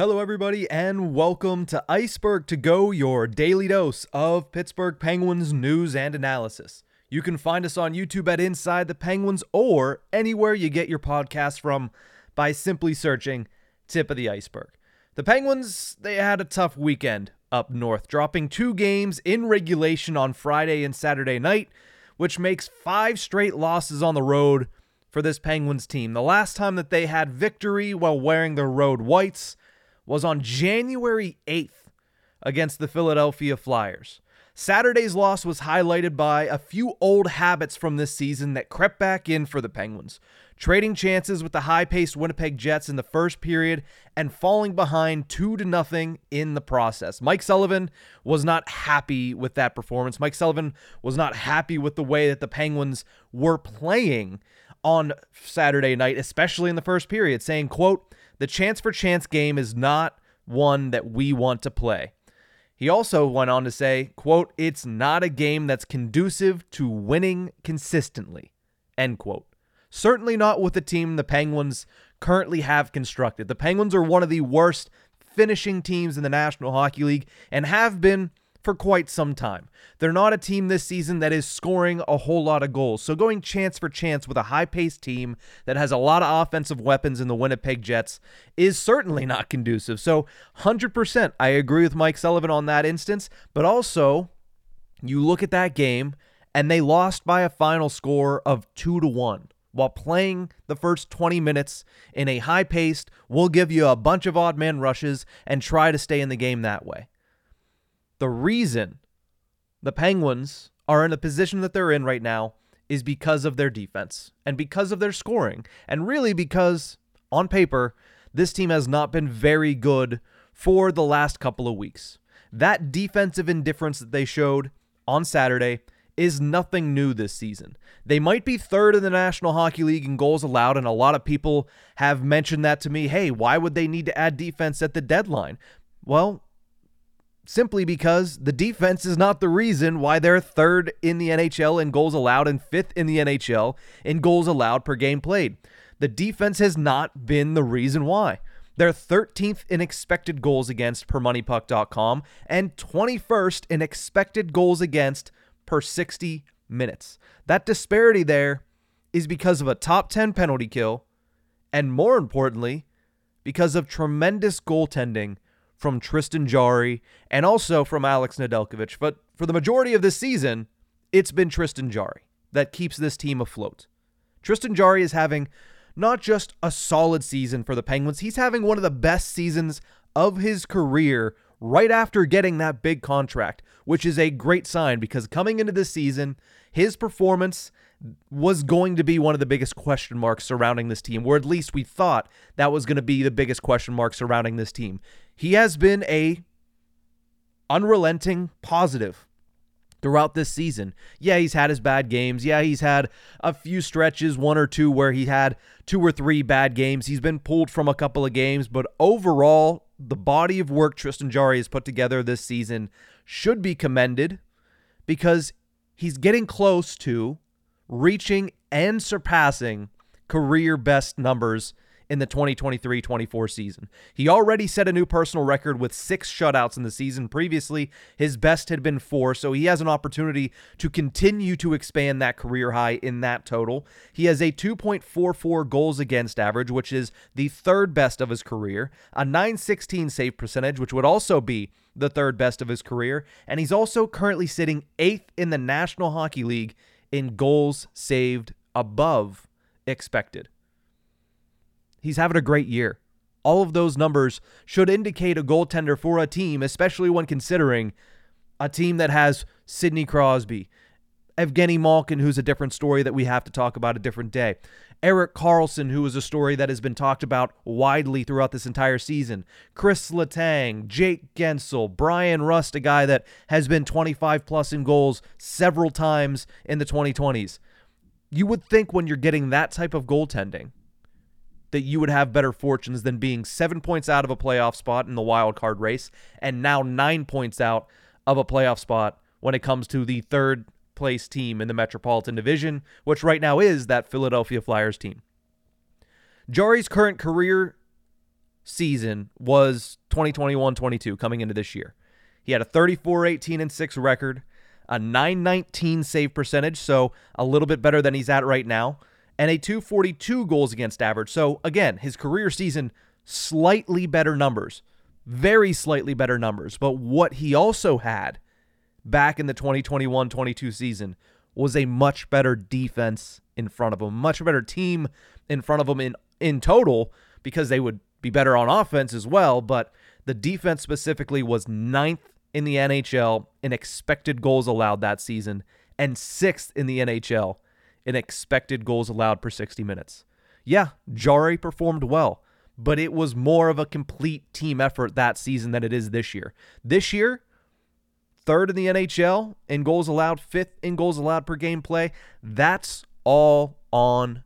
Hello, everybody, and welcome to Ice-Burgh To Go, your daily dose of Pittsburgh Penguins news and analysis. You can find us on YouTube at Inside the Penguins or anywhere you get your podcast from by simply searching Tip of the Ice-Burgh. The Penguins, they had a tough weekend up north, dropping two games in regulation on Friday and Saturday night, which makes five straight losses on the road for this Penguins team. The last time that they had victory while wearing their road whites was on January 8th against the Philadelphia Flyers. Saturday's loss was highlighted by a few old habits from this season that crept back in for the Penguins, trading chances with the high-paced Winnipeg Jets in the first period and falling behind 2 to nothing in the process. Mike Sullivan was not happy with that performance. Mike Sullivan was not happy with the way that the Penguins were playing on Saturday night, especially in the first period, saying, quote, the chance for chance game is not one that we want to play. He also went on to say, quote, it's not a game that's conducive to winning consistently, end quote. Certainly not with the team the Penguins currently have constructed. The Penguins are one of the worst finishing teams in the National Hockey League and have been for quite some time. They're not a team this season that is scoring a whole lot of goals. So going chance for chance with a high-paced team that has a lot of offensive weapons in the Winnipeg Jets is certainly not conducive. So 100% I agree with Mike Sullivan on that instance, but also you look at that game and they lost by a final score of 2 to 1 while playing the first 20 minutes in a high-paced, we'll give you a bunch of odd man rushes and try to stay in the game that way. The reason the Penguins are in the position that they're in right now is because of their defense and because of their scoring, and really because, on paper, this team has not been very good for the last couple of weeks. That defensive indifference that they showed on Saturday is nothing new this season. They might be third in the National Hockey League in goals allowed, and a lot of people have mentioned that to me. Hey, why would they need to add defense at the deadline? Well, simply because the defense is not the reason why they're third in the NHL in goals allowed and fifth in the NHL in goals allowed per game played. The defense has not been the reason why. They're 13th in expected goals against per moneypuck.com and 21st in expected goals against per 60 minutes. That disparity there is because of a top 10 penalty kill and more importantly, because of tremendous goaltending from Tristan Jarry and also from Alex Nedeljkovic. But for the majority of this season, it's been Tristan Jarry that keeps this team afloat. Tristan Jarry is having not just a solid season for the Penguins, he's having one of the best seasons of his career right after getting that big contract, which is a great sign because coming into this season, his performance was going to be one of the biggest question marks surrounding this team, or at least we thought that was going to be the biggest question mark surrounding this team. He has been a unrelenting positive throughout this season. Yeah, he's had his bad games. Yeah, he's had a few stretches, one or two, where he had two or three bad games. He's been pulled from a couple of games, but overall, the body of work Tristan Jarry has put together this season should be commended because he's getting close to reaching and surpassing career best numbers in the 2023 24 season. He already set a new personal record with six shutouts in the season. Previously, his best had been four, so he has an opportunity to continue to expand that career high in that total. He has a 2.44 goals against average, which is the third best of his career, a 916 save percentage, which would also be the third best of his career, and he's also currently sitting eighth in the National Hockey League in goals saved above expected. He's having a great year. All of those numbers should indicate a goaltender for a team, especially when considering a team that has Sidney Crosby, Evgeny Malkin, who's a different story that we have to talk about a different day. Erik Karlsson, who is a story that has been talked about widely throughout this entire season. Chris Letang, Jake Guentzel, Bryan Rust, a guy that has been 25 plus in goals several times in the 2020s. You would think when you're getting that type of goaltending that you would have better fortunes than being seven points out of a playoff spot in the wild card race and now nine points out of a playoff spot when it comes to the third place team in the Metropolitan Division, which right now is that Philadelphia Flyers team. Jarry's current career season was 2021 22 coming into this year. He had a 34 18 and 6 record, a 919 save percentage, so a little bit better than he's at right now, and a 242 goals against average. So again, his career season, slightly better numbers, very slightly better numbers. But what he also had back in the 2021 22 season was a much better defense in front of him, much better team in front of him in, in total because they would be better on offense as well. But the defense specifically was ninth in the NHL in expected goals allowed that season and sixth in the NHL in expected goals allowed per 60 minutes. Yeah, Jarry performed well, but it was more of a complete team effort that season than it is this year. This year, third in the NHL in goals allowed, fifth in goals allowed per game play. That's all on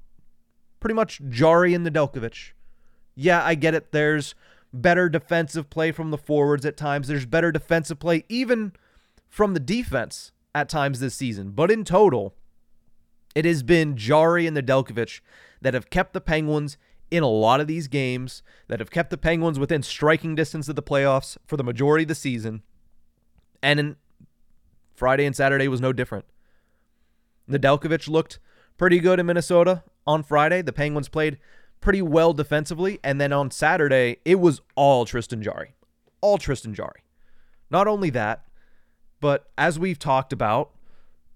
pretty much Jarry and Nedeljkovic. Yeah, I get it. There's better defensive play from the forwards at times. There's better defensive play even from the defense at times this season. But in total, it has been Jarry and Nedeljkovic that have kept the Penguins in a lot of these games, that have kept the Penguins within striking distance of the playoffs for the majority of the season. And in Friday and Saturday was no different. Nedeljkovic looked pretty good in Minnesota on Friday. The Penguins played pretty well defensively. And then on Saturday, it was all Tristan Jarry. All Tristan Jarry. Not only that, but as we've talked about,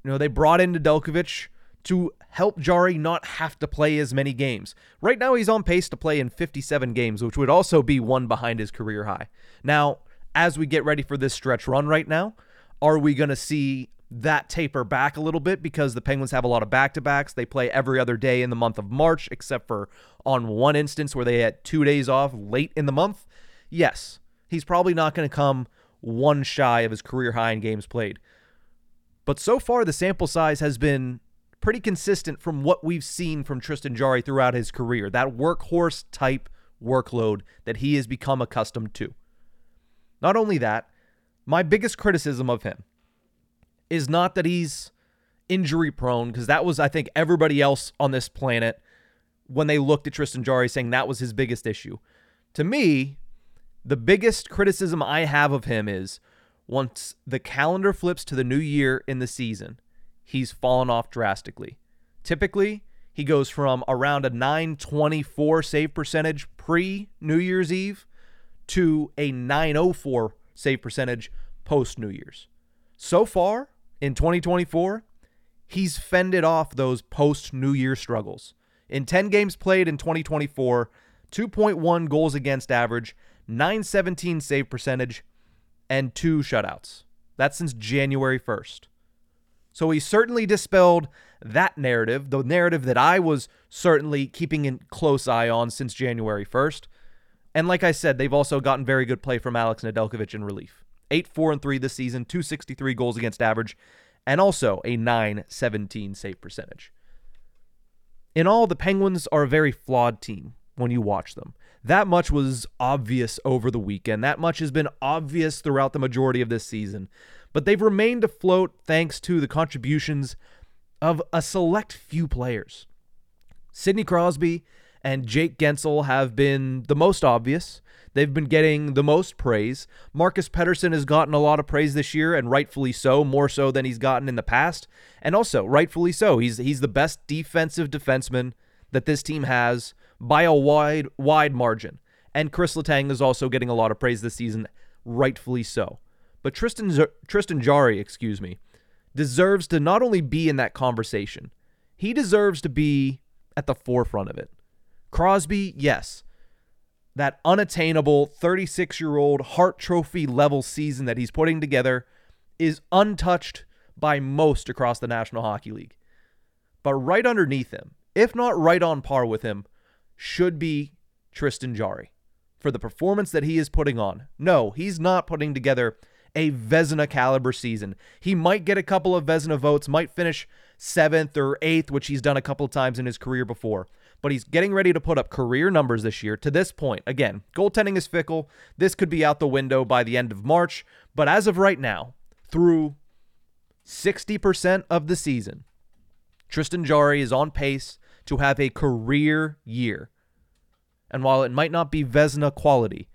you know, they brought in Nedeljkovic to help Jarry not have to play as many games. Right now, he's on pace to play in 57 games, which would also be one behind his career high. Now, as we get ready for this stretch run right now, are we going to see that taper back a little bit because the Penguins have a lot of back to backs? They play every other day in the month of March, except for on one instance where they had two days off late in the month. Yes, he's probably not going to come one shy of his career high in games played. But so far, the sample size has been pretty consistent from what we've seen from Tristan Jarry throughout his career. That workhorse type workload that he has become accustomed to. Not only that, my biggest criticism of him is not that he's injury prone, because that was, I think, everybody else on this planet when they looked at Tristan Jarry saying that was his biggest issue. To me, the biggest criticism I have of him is once the calendar flips to the new year in the season, he's fallen off drastically. Typically, he goes from around a 924 save percentage pre New Year's Eve to a 904 save percentage post New Year's. So far in 2024, he's fended off those post New Year struggles. In 10 games played in 2024, 2.1 goals against average, 917 save percentage, and two shutouts. That's since January 1st. So he certainly dispelled that narrative, the narrative that I was certainly keeping a close eye on since January 1st. And like I said, they've also gotten very good play from Alex Nedeljkovic in relief. 8 4 and 3 this season, 263 goals against average, and also a 917 save percentage. In all, the Penguins are a very flawed team when you watch them. That much was obvious over the weekend. That much has been obvious throughout the majority of this season but they've remained afloat thanks to the contributions of a select few players. Sidney Crosby, and Jake Guentzel have been the most obvious. They've been getting the most praise. Marcus Pettersson has gotten a lot of praise this year, and rightfully so, more so than he's gotten in the past. And also, rightfully so, he's he's the best defensive defenseman that this team has by a wide wide margin. And Chris Letang is also getting a lot of praise this season, rightfully so. But Tristan Tristan Jarry, excuse me, deserves to not only be in that conversation, he deserves to be at the forefront of it. Crosby, yes, that unattainable 36 year old Hart Trophy level season that he's putting together is untouched by most across the National Hockey League. But right underneath him, if not right on par with him, should be Tristan Jarry for the performance that he is putting on. No, he's not putting together a Vezina caliber season. He might get a couple of Vezina votes, might finish seventh or eighth, which he's done a couple of times in his career before but he's getting ready to put up career numbers this year. To this point, again, goaltending is fickle. This could be out the window by the end of March, but as of right now, through 60% of the season, Tristan Jarry is on pace to have a career year. And while it might not be Vezina quality,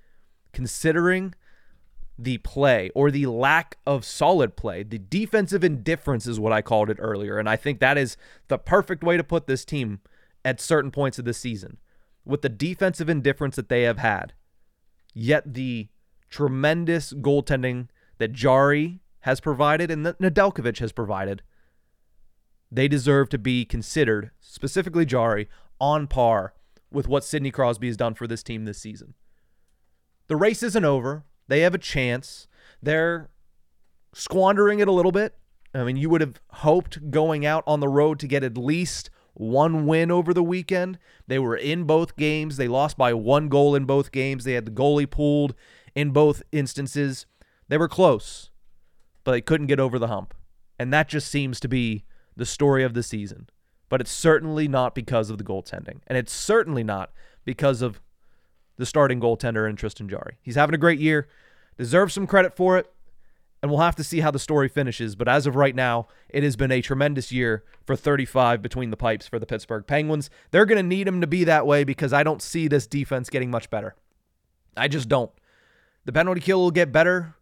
considering the play or the lack of solid play, the defensive indifference is what I called it earlier. And I think that is the perfect way to put this team at certain points of the season with the defensive indifference that they have had, yet the tremendous goaltending that Jarry has provided and that Nedeljkovic has provided, they deserve to be considered, specifically Jarry, on par with what Sidney Crosby has done for this team this season. The race isn't over. They have a chance. They're squandering it a little bit. I mean, you would have hoped going out on the road to get at least one win over the weekend. They were in both games. They lost by one goal in both games. They had the goalie pulled in both instances. They were close, but they couldn't get over the hump. And that just seems to be the story of the season. But it's certainly not because of the goaltending. And it's certainly not because of the starting goaltender in Tristan Jarry. He's having a great year, deserves some credit for it and we'll have to see how the story finishes. But as of right now, it has been a tremendous year for 35 between the pipes for the Pittsburgh Penguins. They're going to need him to be that way because I don't see this defense getting much better. I just don't. The penalty kill will get better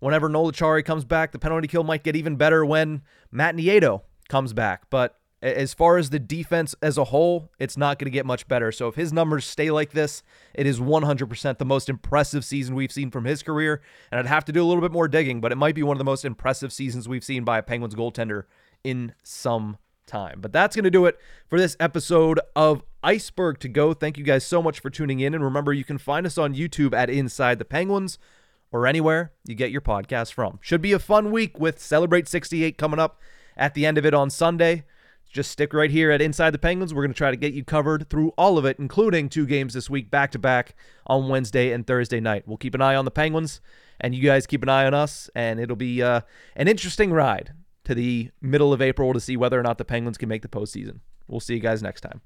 whenever Noel Acciari comes back. The penalty kill might get even better when Matt Nieto comes back. But as far as the defense as a whole, it's not going to get much better. So if his numbers stay like this, it is 100% the most impressive season we've seen from his career. And I'd have to do a little bit more digging, but it might be one of the most impressive seasons we've seen by a Penguins goaltender in some time. But that's going to do it for this episode of Ice-Burgh To Go. Thank you guys so much for tuning in. And remember, you can find us on YouTube at Inside the Penguins or anywhere you get your podcast from. Should be a fun week with Celebrate 68 coming up at the end of it on Sunday just stick right here at Inside the Penguins. We're going to try to get you covered through all of it, including two games this week back to back on Wednesday and Thursday night. We'll keep an eye on the Penguins, and you guys keep an eye on us, and it'll be uh, an interesting ride to the middle of April to see whether or not the Penguins can make the postseason. We'll see you guys next time.